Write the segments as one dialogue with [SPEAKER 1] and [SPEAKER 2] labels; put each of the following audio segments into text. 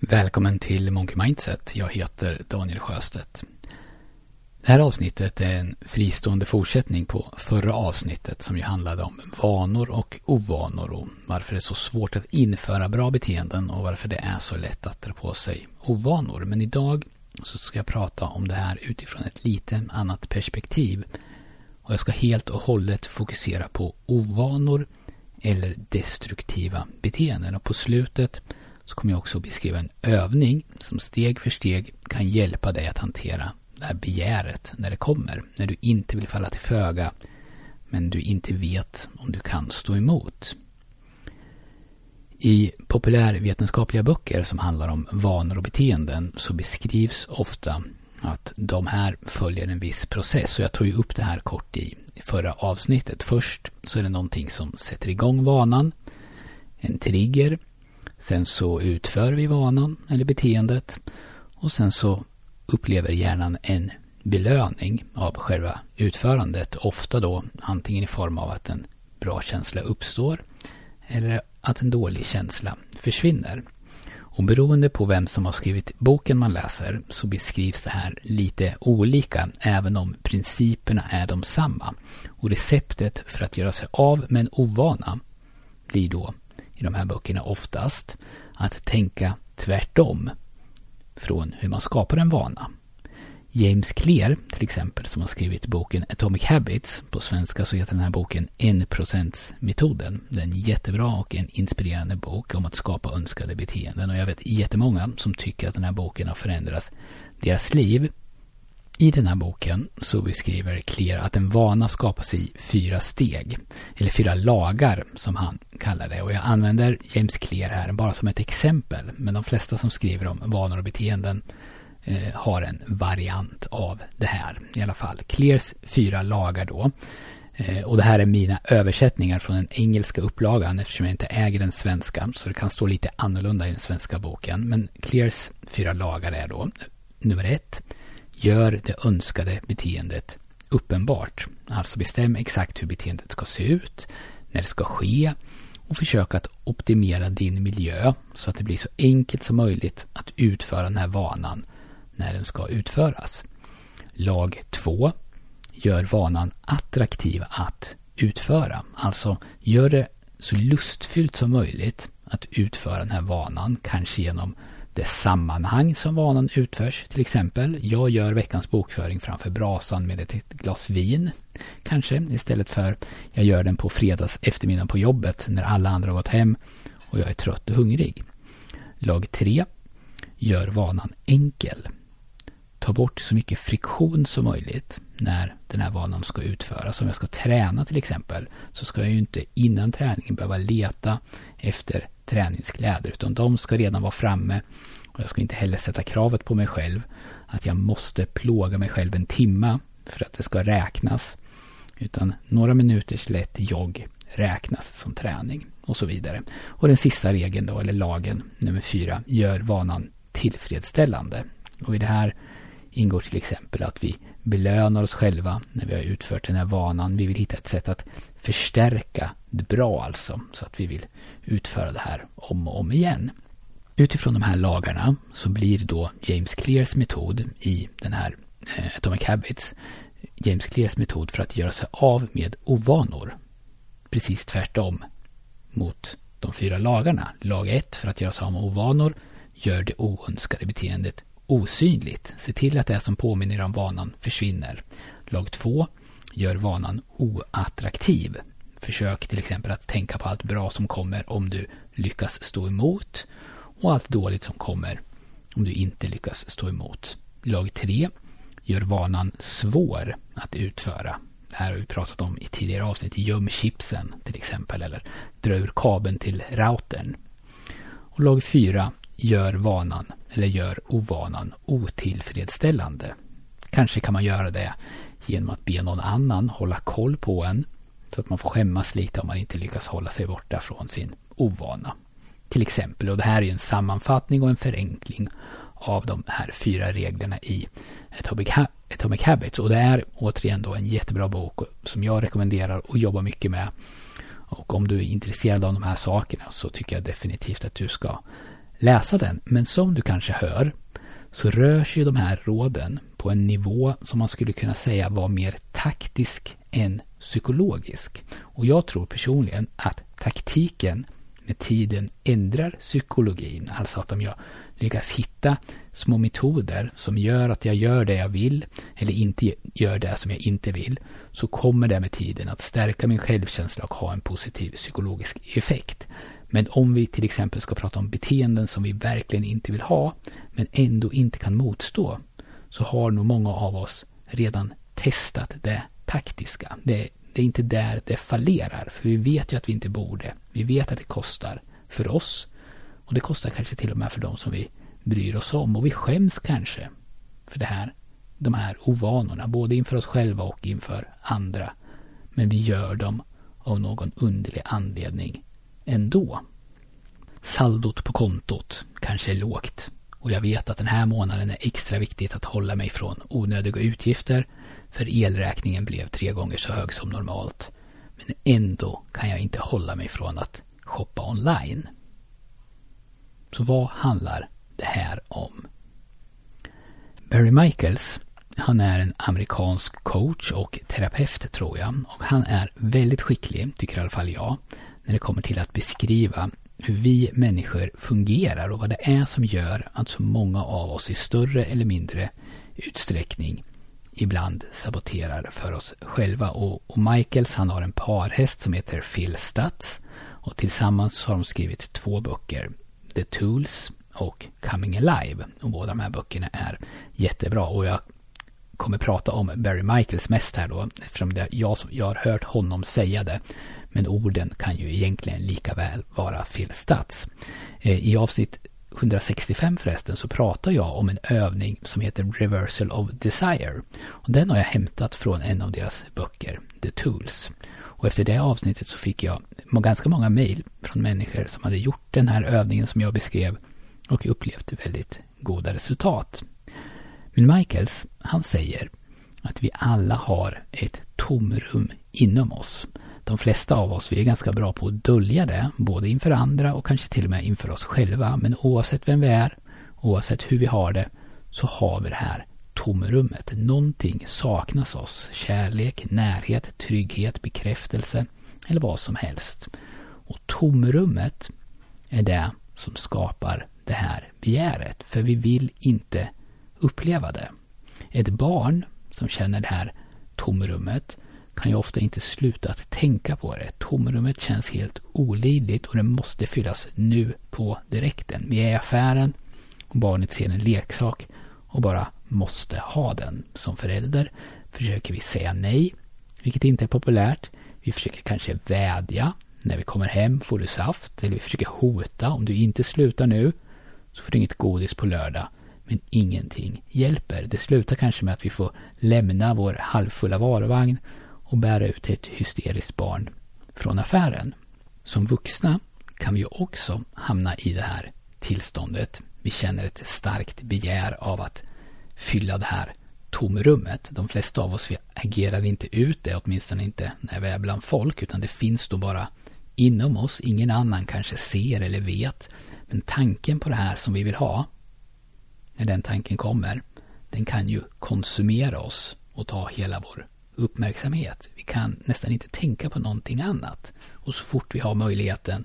[SPEAKER 1] Välkommen till Monkey Mindset. Jag heter Daniel Sjöstedt. Det här avsnittet är en fristående fortsättning på förra avsnittet som ju handlade om vanor och ovanor och varför det är så svårt att införa bra beteenden och varför det är så lätt att dra på sig ovanor. Men idag så ska jag prata om det här utifrån ett lite annat perspektiv. Och jag ska helt och hållet fokusera på ovanor eller destruktiva beteenden. Och på slutet så kommer jag också beskriva en övning som steg för steg kan hjälpa dig att hantera det här begäret när det kommer. När du inte vill falla till föga men du inte vet om du kan stå emot. I populärvetenskapliga böcker som handlar om vanor och beteenden så beskrivs ofta att de här följer en viss process. Och jag tog ju upp det här kort i förra avsnittet. Först så är det någonting som sätter igång vanan. En trigger Sen så utför vi vanan eller beteendet och sen så upplever hjärnan en belöning av själva utförandet. Ofta då antingen i form av att en bra känsla uppstår eller att en dålig känsla försvinner. Och beroende på vem som har skrivit boken man läser så beskrivs det här lite olika även om principerna är de samma. Och receptet för att göra sig av med en ovana blir då i de här böckerna oftast att tänka tvärtom från hur man skapar en vana. James Clear till exempel som har skrivit boken Atomic Habits. På svenska så heter den här boken 1%-metoden. Det är en jättebra och en inspirerande bok om att skapa önskade beteenden. Och jag vet jättemånga som tycker att den här boken har förändrat deras liv. I den här boken så beskriver Clear att en vana skapas i fyra steg, eller fyra lagar som han kallar det. Och jag använder James Clear här bara som ett exempel, men de flesta som skriver om vanor och beteenden eh, har en variant av det här i alla fall. Clears fyra lagar då. Eh, och det här är mina översättningar från den engelska upplagan eftersom jag inte äger den svenska. Så det kan stå lite annorlunda i den svenska boken. Men Clears fyra lagar är då nummer ett Gör det önskade beteendet uppenbart. Alltså bestäm exakt hur beteendet ska se ut, när det ska ske och försök att optimera din miljö så att det blir så enkelt som möjligt att utföra den här vanan när den ska utföras. Lag 2. Gör vanan attraktiv att utföra. Alltså gör det så lustfyllt som möjligt att utföra den här vanan, kanske genom det sammanhang som vanan utförs. Till exempel, jag gör veckans bokföring framför brasan med ett glas vin. Kanske istället för jag gör den på fredags eftermiddag på jobbet när alla andra har gått hem och jag är trött och hungrig. Lag 3. Gör vanan enkel. Ta bort så mycket friktion som möjligt när den här vanan ska utföras. Om jag ska träna till exempel så ska jag ju inte innan träningen behöva leta efter träningskläder utan de ska redan vara framme och jag ska inte heller sätta kravet på mig själv att jag måste plåga mig själv en timma för att det ska räknas. Utan några minuters lätt jogg räknas som träning och så vidare. Och den sista regeln då, eller lagen nummer fyra, gör vanan tillfredsställande. Och i det här ingår till exempel att vi belönar oss själva när vi har utfört den här vanan. Vi vill hitta ett sätt att förstärka det bra alltså, så att vi vill utföra det här om och om igen. Utifrån de här lagarna så blir då James Clears metod i den här eh, Atomic Habits James Clears metod för att göra sig av med ovanor. Precis tvärtom mot de fyra lagarna. Lag 1 för att göra sig av med ovanor gör det oönskade beteendet osynligt. Se till att det som påminner om vanan försvinner. Lag 2 gör vanan oattraktiv. Försök till exempel att tänka på allt bra som kommer om du lyckas stå emot och allt dåligt som kommer om du inte lyckas stå emot. Lag 3 gör vanan svår att utföra. Det här har vi pratat om i tidigare avsnitt. Göm chipsen till exempel eller dra ur kabeln till routern. Och lag 4 gör vanan eller gör ovanan otillfredsställande. Kanske kan man göra det genom att be någon annan hålla koll på en så att man får skämmas lite om man inte lyckas hålla sig borta från sin ovana. Till exempel, och det här är en sammanfattning och en förenkling av de här fyra reglerna i Atomic, ha Atomic Habits. Och det är återigen då en jättebra bok som jag rekommenderar och jobbar mycket med. Och om du är intresserad av de här sakerna så tycker jag definitivt att du ska läsa den. Men som du kanske hör så rör sig de här råden på en nivå som man skulle kunna säga var mer taktisk än psykologisk. Och jag tror personligen att taktiken med tiden ändrar psykologin. Alltså att om jag lyckas hitta små metoder som gör att jag gör det jag vill eller inte gör det som jag inte vill så kommer det med tiden att stärka min självkänsla och ha en positiv psykologisk effekt. Men om vi till exempel ska prata om beteenden som vi verkligen inte vill ha men ändå inte kan motstå så har nog många av oss redan testat det taktiska. Det, det är inte där det fallerar, för vi vet ju att vi inte borde. Vi vet att det kostar för oss och det kostar kanske till och med för de som vi bryr oss om och vi skäms kanske för det här, de här ovanorna, både inför oss själva och inför andra. Men vi gör dem av någon underlig anledning ändå. Saldot på kontot kanske är lågt och jag vet att den här månaden är extra viktigt att hålla mig från onödiga utgifter för elräkningen blev tre gånger så hög som normalt. Men ändå kan jag inte hålla mig från att shoppa online. Så vad handlar det här om? Barry Michaels, han är en amerikansk coach och terapeut tror jag. Och han är väldigt skicklig, tycker i alla fall jag, när det kommer till att beskriva hur vi människor fungerar och vad det är som gör att så många av oss i större eller mindre utsträckning ibland saboterar för oss själva. Och, och Michaels han har en parhäst som heter Phil Stutz. Och tillsammans har de skrivit två böcker. The Tools och Coming Alive. Och båda de här böckerna är jättebra. Och jag kommer prata om Barry Michaels mest här då. Eftersom det jag, jag har hört honom säga det. Men orden kan ju egentligen lika väl vara felstats. Eh, I avsnitt 165 förresten så pratar jag om en övning som heter Reversal of Desire. Och den har jag hämtat från en av deras böcker, The Tools. Och efter det avsnittet så fick jag ganska många mejl från människor som hade gjort den här övningen som jag beskrev och upplevt väldigt goda resultat. Men Michaels, han säger att vi alla har ett tomrum inom oss de flesta av oss, vi är ganska bra på att dölja det, både inför andra och kanske till och med inför oss själva. Men oavsett vem vi är, oavsett hur vi har det, så har vi det här tomrummet. Någonting saknas oss. Kärlek, närhet, trygghet, bekräftelse eller vad som helst. Och tomrummet är det som skapar det här begäret. För vi vill inte uppleva det. Ett barn som känner det här tomrummet kan ju ofta inte sluta att tänka på det. Tomrummet känns helt olidligt och det måste fyllas nu på direkten. Vi är i affären och barnet ser en leksak och bara måste ha den. Som förälder försöker vi säga nej, vilket inte är populärt. Vi försöker kanske vädja. När vi kommer hem får du saft. Eller vi försöker hota. Om du inte slutar nu så får du inget godis på lördag. Men ingenting hjälper. Det slutar kanske med att vi får lämna vår halvfulla varuvagn och bära ut ett hysteriskt barn från affären. Som vuxna kan vi också hamna i det här tillståndet. Vi känner ett starkt begär av att fylla det här tomrummet. De flesta av oss vi agerar inte ut det, åtminstone inte när vi är bland folk, utan det finns då bara inom oss. Ingen annan kanske ser eller vet. Men tanken på det här som vi vill ha, när den tanken kommer, den kan ju konsumera oss och ta hela vår uppmärksamhet. Vi kan nästan inte tänka på någonting annat. Och så fort vi har möjligheten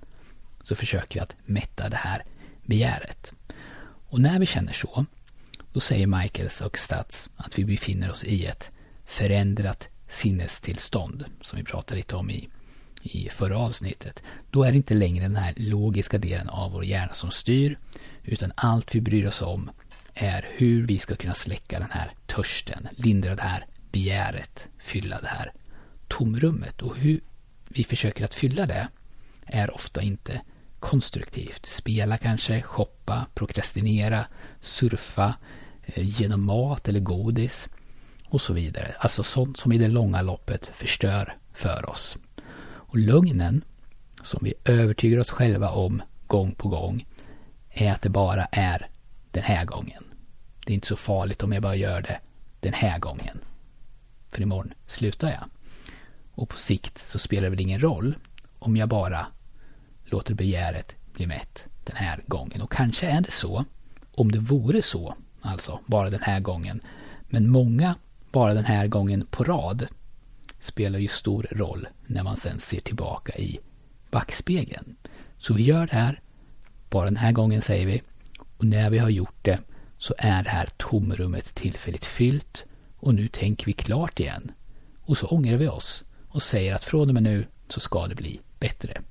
[SPEAKER 1] så försöker vi att mätta det här begäret. Och när vi känner så, då säger Michaels och Stats att vi befinner oss i ett förändrat sinnestillstånd, som vi pratade lite om i, i förra avsnittet. Då är det inte längre den här logiska delen av vår hjärna som styr, utan allt vi bryr oss om är hur vi ska kunna släcka den här törsten, lindra det här begäret fylla det här tomrummet. Och hur vi försöker att fylla det är ofta inte konstruktivt. Spela kanske, shoppa, prokrastinera, surfa, eh, genom mat eller godis och så vidare. Alltså sånt som i det långa loppet förstör för oss. Och lögnen som vi övertygar oss själva om gång på gång är att det bara är den här gången. Det är inte så farligt om jag bara gör det den här gången för imorgon slutar jag. Och på sikt så spelar det väl ingen roll om jag bara låter begäret bli mätt den här gången. Och kanske är det så, om det vore så, alltså bara den här gången. Men många bara den här gången på rad spelar ju stor roll när man sen ser tillbaka i backspegeln. Så vi gör det här, bara den här gången säger vi. Och när vi har gjort det så är det här tomrummet tillfälligt fyllt och nu tänker vi klart igen. Och så ångrar vi oss och säger att från och med nu så ska det bli bättre.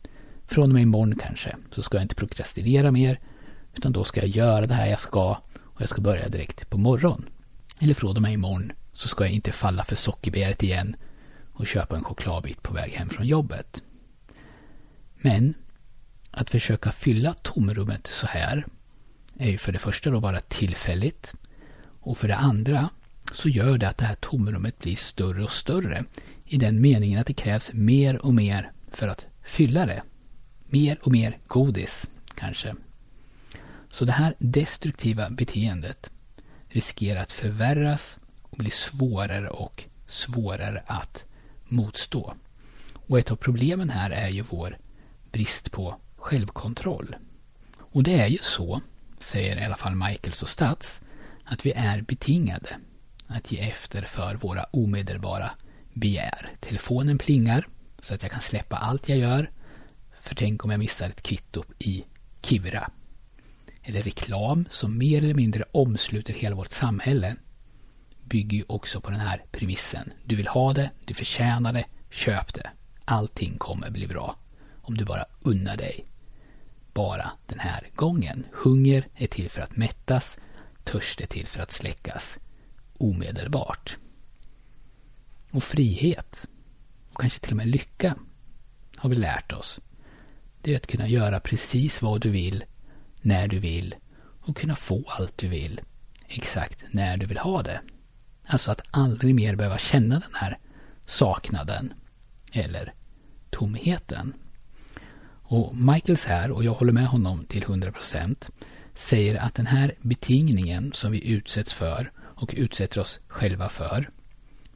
[SPEAKER 1] Från och med imorgon kanske så ska jag inte prokrastinera mer utan då ska jag göra det här jag ska och jag ska börja direkt på morgon. Eller från och med imorgon så ska jag inte falla för sockerbegäret igen och köpa en chokladbit på väg hem från jobbet. Men att försöka fylla tomrummet så här är ju för det första då bara tillfälligt och för det andra så gör det att det här tomrummet blir större och större i den meningen att det krävs mer och mer för att fylla det. Mer och mer godis, kanske. Så det här destruktiva beteendet riskerar att förvärras och bli svårare och svårare att motstå. Och ett av problemen här är ju vår brist på självkontroll. Och det är ju så, säger i alla fall Michaels och Stats, att vi är betingade att ge efter för våra omedelbara begär. Telefonen plingar så att jag kan släppa allt jag gör. För tänk om jag missar ett kvitto i Kivra. Eller reklam som mer eller mindre omsluter hela vårt samhälle bygger ju också på den här premissen. Du vill ha det, du förtjänar det, köp det. Allting kommer bli bra. Om du bara unnar dig. Bara den här gången. Hunger är till för att mättas. Törst är till för att släckas omedelbart. Och frihet, och kanske till och med lycka, har vi lärt oss. Det är att kunna göra precis vad du vill, när du vill och kunna få allt du vill, exakt när du vill ha det. Alltså att aldrig mer behöva känna den här saknaden eller tomheten. Och Michaels här, och jag håller med honom till 100%, säger att den här betingningen som vi utsätts för och utsätter oss själva för,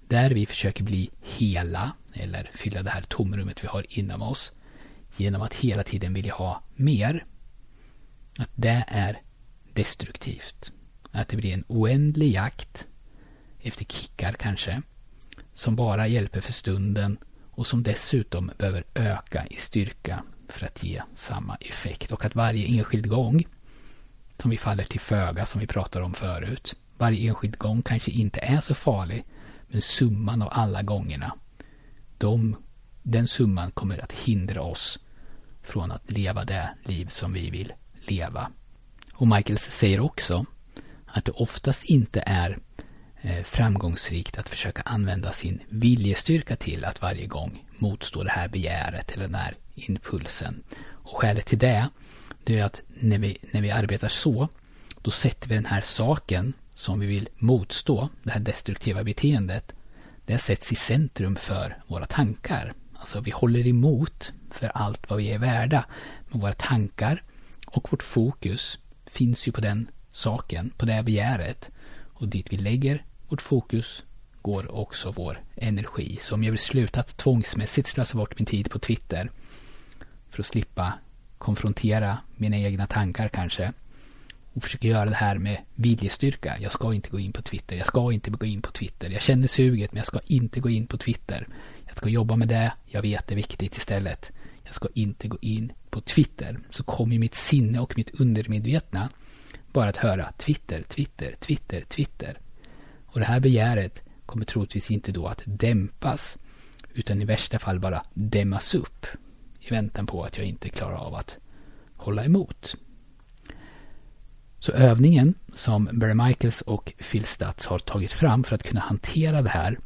[SPEAKER 1] där vi försöker bli hela eller fylla det här tomrummet vi har inom oss genom att hela tiden vilja ha mer, att det är destruktivt. Att det blir en oändlig jakt efter kickar kanske, som bara hjälper för stunden och som dessutom behöver öka i styrka för att ge samma effekt. Och att varje enskild gång som vi faller till föga, som vi pratade om förut, varje enskild gång kanske inte är så farlig, men summan av alla gångerna, de, den summan kommer att hindra oss från att leva det liv som vi vill leva. Och Michaels säger också att det oftast inte är eh, framgångsrikt att försöka använda sin viljestyrka till att varje gång motstå det här begäret eller den här impulsen. Och skälet till det, det är att när vi, när vi arbetar så, då sätter vi den här saken som vi vill motstå, det här destruktiva beteendet, det sätts i centrum för våra tankar. Alltså vi håller emot för allt vad vi är värda. Men våra tankar och vårt fokus finns ju på den saken, på det begäret. Och dit vi lägger vårt fokus går också vår energi. Så om jag vill sluta att tvångsmässigt slösa bort min tid på Twitter för att slippa konfrontera mina egna tankar kanske och försöker göra det här med viljestyrka. Jag ska inte gå in på Twitter. Jag ska inte gå in på Twitter. Jag känner suget men jag ska inte gå in på Twitter. Jag ska jobba med det. Jag vet det är viktigt istället. Jag ska inte gå in på Twitter. Så kommer mitt sinne och mitt undermedvetna bara att höra Twitter, Twitter, Twitter, Twitter. Och det här begäret kommer troligtvis inte då att dämpas utan i värsta fall bara dämmas upp i väntan på att jag inte klarar av att hålla emot. Så övningen som Barry Michaels och Phil Stutz har tagit fram för att kunna hantera det här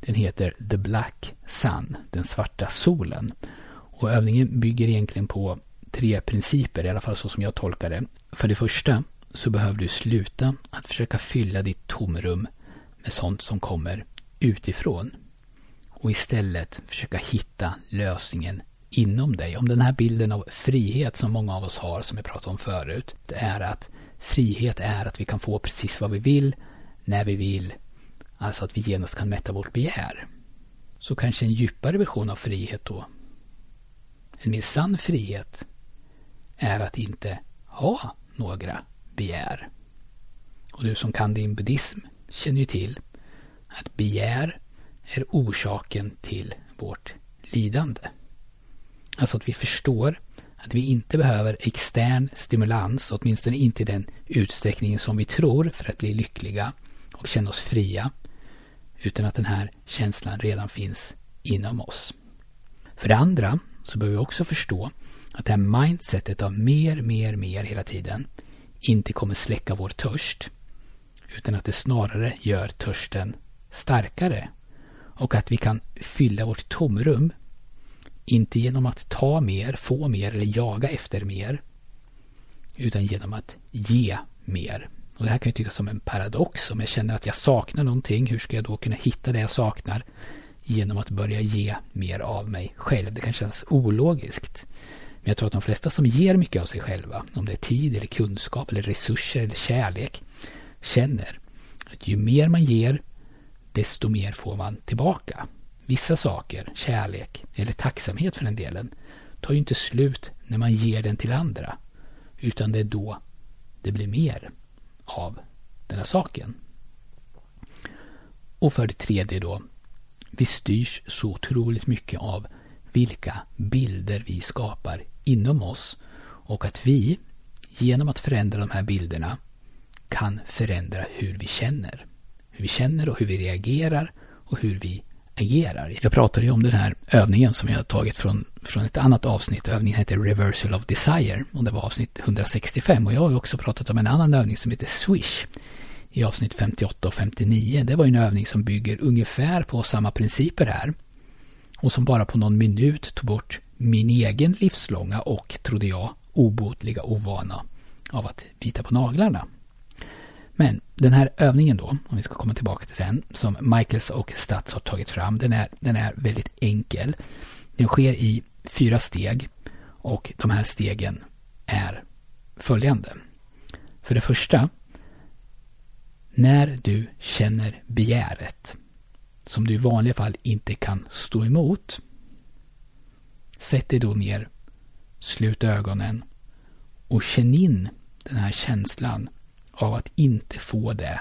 [SPEAKER 1] den heter The Black Sun, den svarta solen. Och övningen bygger egentligen på tre principer, i alla fall så som jag tolkar det. För det första så behöver du sluta att försöka fylla ditt tomrum med sånt som kommer utifrån. Och istället försöka hitta lösningen inom dig. Om den här bilden av frihet som många av oss har, som jag pratade om förut, det är att frihet är att vi kan få precis vad vi vill, när vi vill. Alltså att vi genast kan mätta vårt begär. Så kanske en djupare version av frihet då, en mer sann frihet, är att inte ha några begär. Och du som kan din buddhism känner ju till att begär är orsaken till vårt lidande. Alltså att vi förstår att vi inte behöver extern stimulans, åtminstone inte i den utsträckningen som vi tror för att bli lyckliga och känna oss fria. Utan att den här känslan redan finns inom oss. För det andra så behöver vi också förstå att det här mindsetet av mer, mer, mer hela tiden inte kommer släcka vår törst. Utan att det snarare gör törsten starkare. Och att vi kan fylla vårt tomrum inte genom att ta mer, få mer eller jaga efter mer. Utan genom att ge mer. Och det här kan ju tyckas som en paradox. Om jag känner att jag saknar någonting, hur ska jag då kunna hitta det jag saknar? Genom att börja ge mer av mig själv. Det kan kännas ologiskt. Men jag tror att de flesta som ger mycket av sig själva, om det är tid eller kunskap eller resurser eller kärlek, känner att ju mer man ger, desto mer får man tillbaka. Vissa saker, kärlek eller tacksamhet för den delen, tar ju inte slut när man ger den till andra. Utan det är då det blir mer av den här saken. Och för det tredje då, vi styrs så otroligt mycket av vilka bilder vi skapar inom oss och att vi genom att förändra de här bilderna kan förändra hur vi känner. Hur vi känner och hur vi reagerar och hur vi agerar. Jag pratade ju om den här övningen som jag har tagit från, från ett annat avsnitt. Övningen heter Reversal of Desire och det var avsnitt 165 och jag har ju också pratat om en annan övning som heter Swish i avsnitt 58 och 59. Det var en övning som bygger ungefär på samma principer här och som bara på någon minut tog bort min egen livslånga och, trodde jag, obotliga ovana av att bita på naglarna. Men den här övningen då, om vi ska komma tillbaka till den, som Michaels och Stats har tagit fram, den är, den är väldigt enkel. Den sker i fyra steg och de här stegen är följande. För det första, när du känner begäret, som du i vanliga fall inte kan stå emot, sätt dig då ner, slut ögonen och känn in den här känslan av att inte få det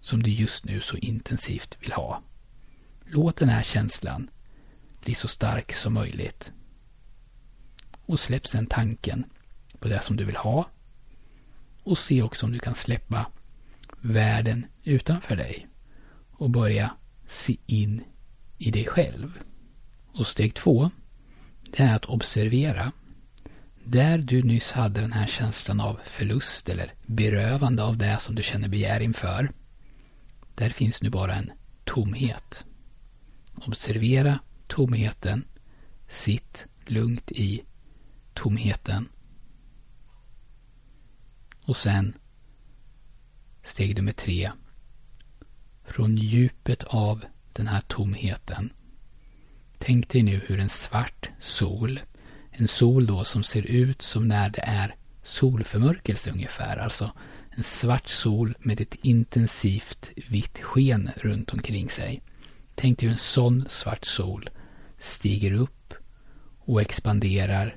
[SPEAKER 1] som du just nu så intensivt vill ha. Låt den här känslan bli så stark som möjligt. Och släpp sen tanken på det som du vill ha. Och se också om du kan släppa världen utanför dig. Och börja se in i dig själv. Och steg två, det är att observera där du nyss hade den här känslan av förlust eller berövande av det som du känner begär inför. Där finns nu bara en tomhet. Observera tomheten. Sitt lugnt i tomheten. Och sen steg nummer tre. Från djupet av den här tomheten. Tänk dig nu hur en svart sol en sol då som ser ut som när det är solförmörkelse ungefär. Alltså en svart sol med ett intensivt vitt sken runt omkring sig. Tänk dig hur en sån svart sol stiger upp och expanderar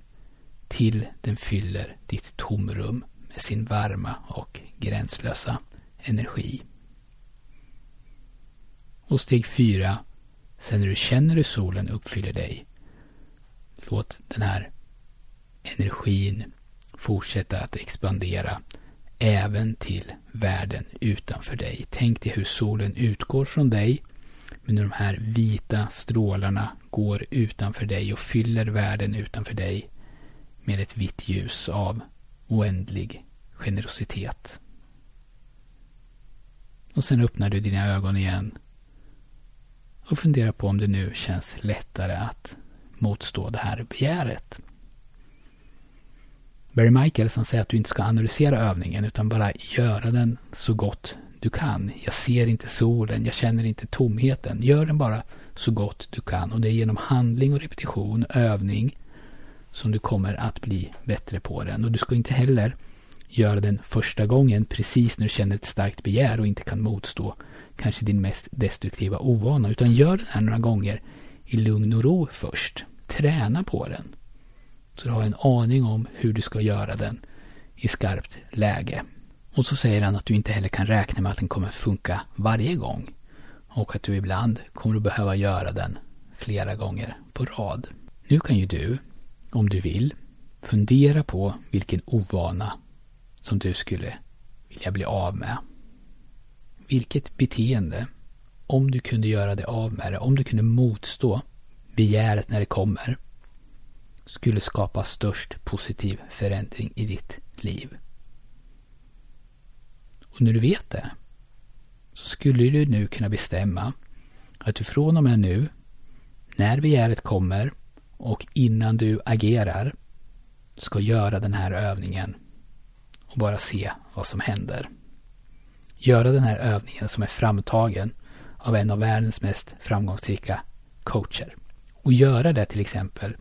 [SPEAKER 1] till den fyller ditt tomrum med sin varma och gränslösa energi. Och steg fyra, sen när du känner hur solen uppfyller dig, Låt den här energin fortsätta att expandera även till världen utanför dig. Tänk dig hur solen utgår från dig men de här vita strålarna går utanför dig och fyller världen utanför dig med ett vitt ljus av oändlig generositet. Och sen öppnar du dina ögon igen och funderar på om det nu känns lättare att motstå det här begäret. Barry Michaels han säger att du inte ska analysera övningen utan bara göra den så gott du kan. Jag ser inte solen, jag känner inte tomheten. Gör den bara så gott du kan och det är genom handling och repetition, övning som du kommer att bli bättre på den. Och du ska inte heller göra den första gången precis när du känner ett starkt begär och inte kan motstå kanske din mest destruktiva ovana utan gör den här några gånger i lugn och ro först. Träna på den. Så du har en aning om hur du ska göra den i skarpt läge. Och så säger han att du inte heller kan räkna med att den kommer funka varje gång. Och att du ibland kommer att behöva göra den flera gånger på rad. Nu kan ju du, om du vill, fundera på vilken ovana som du skulle vilja bli av med. Vilket beteende, om du kunde göra dig av med det, om du kunde motstå begäret när det kommer, skulle skapa störst positiv förändring i ditt liv. Och när du vet det så skulle du nu kunna bestämma att du från och med nu, när begäret kommer och innan du agerar, ska göra den här övningen och bara se vad som händer. Göra den här övningen som är framtagen av en av världens mest framgångsrika coacher. Och göra det till exempel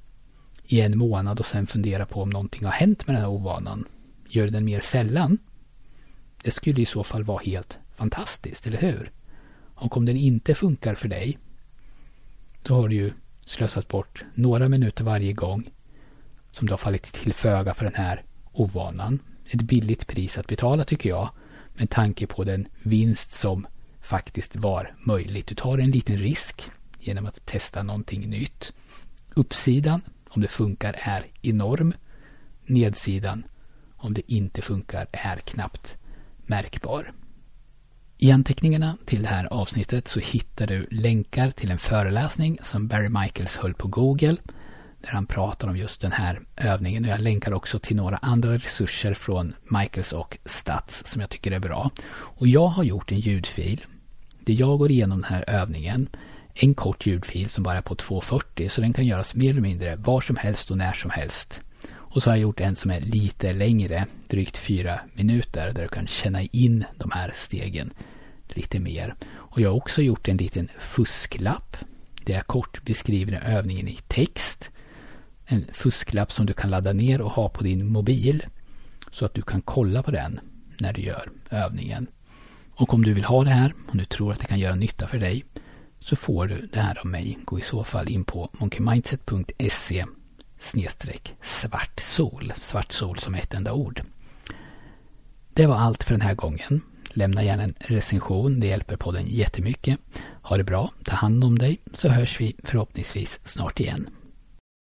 [SPEAKER 1] i en månad och sen fundera på om någonting har hänt med den här ovanan. Gör den mer sällan. Det skulle i så fall vara helt fantastiskt, eller hur? Och om den inte funkar för dig, då har du ju slösat bort några minuter varje gång som du har fallit till föga för den här ovanan. Ett billigt pris att betala tycker jag, med tanke på den vinst som faktiskt var möjligt. Du tar en liten risk genom att testa någonting nytt. Uppsidan, om det funkar, är enorm. Nedsidan, om det inte funkar, är knappt märkbar. I anteckningarna till det här avsnittet så hittar du länkar till en föreläsning som Barry Michaels höll på Google där han pratar om just den här övningen. Och jag länkar också till några andra resurser från Michaels och Stats som jag tycker är bra. Och jag har gjort en ljudfil där jag går igenom den här övningen. En kort ljudfil som bara är på 2.40 så den kan göras mer eller mindre var som helst och när som helst. Och så har jag gjort en som är lite längre, drygt fyra minuter, där du kan känna in de här stegen lite mer. Och jag har också gjort en liten fusklapp där jag kort beskriver övningen i text. En fusklapp som du kan ladda ner och ha på din mobil så att du kan kolla på den när du gör övningen. Och om du vill ha det här, om du tror att det kan göra nytta för dig, så får du det här av mig. Gå i så fall in på monkeymindset.se snedstreck Svartsol. Svart sol som ett enda ord. Det var allt för den här gången. Lämna gärna en recension, det hjälper podden jättemycket. Ha det bra, ta hand om dig, så hörs vi förhoppningsvis snart igen.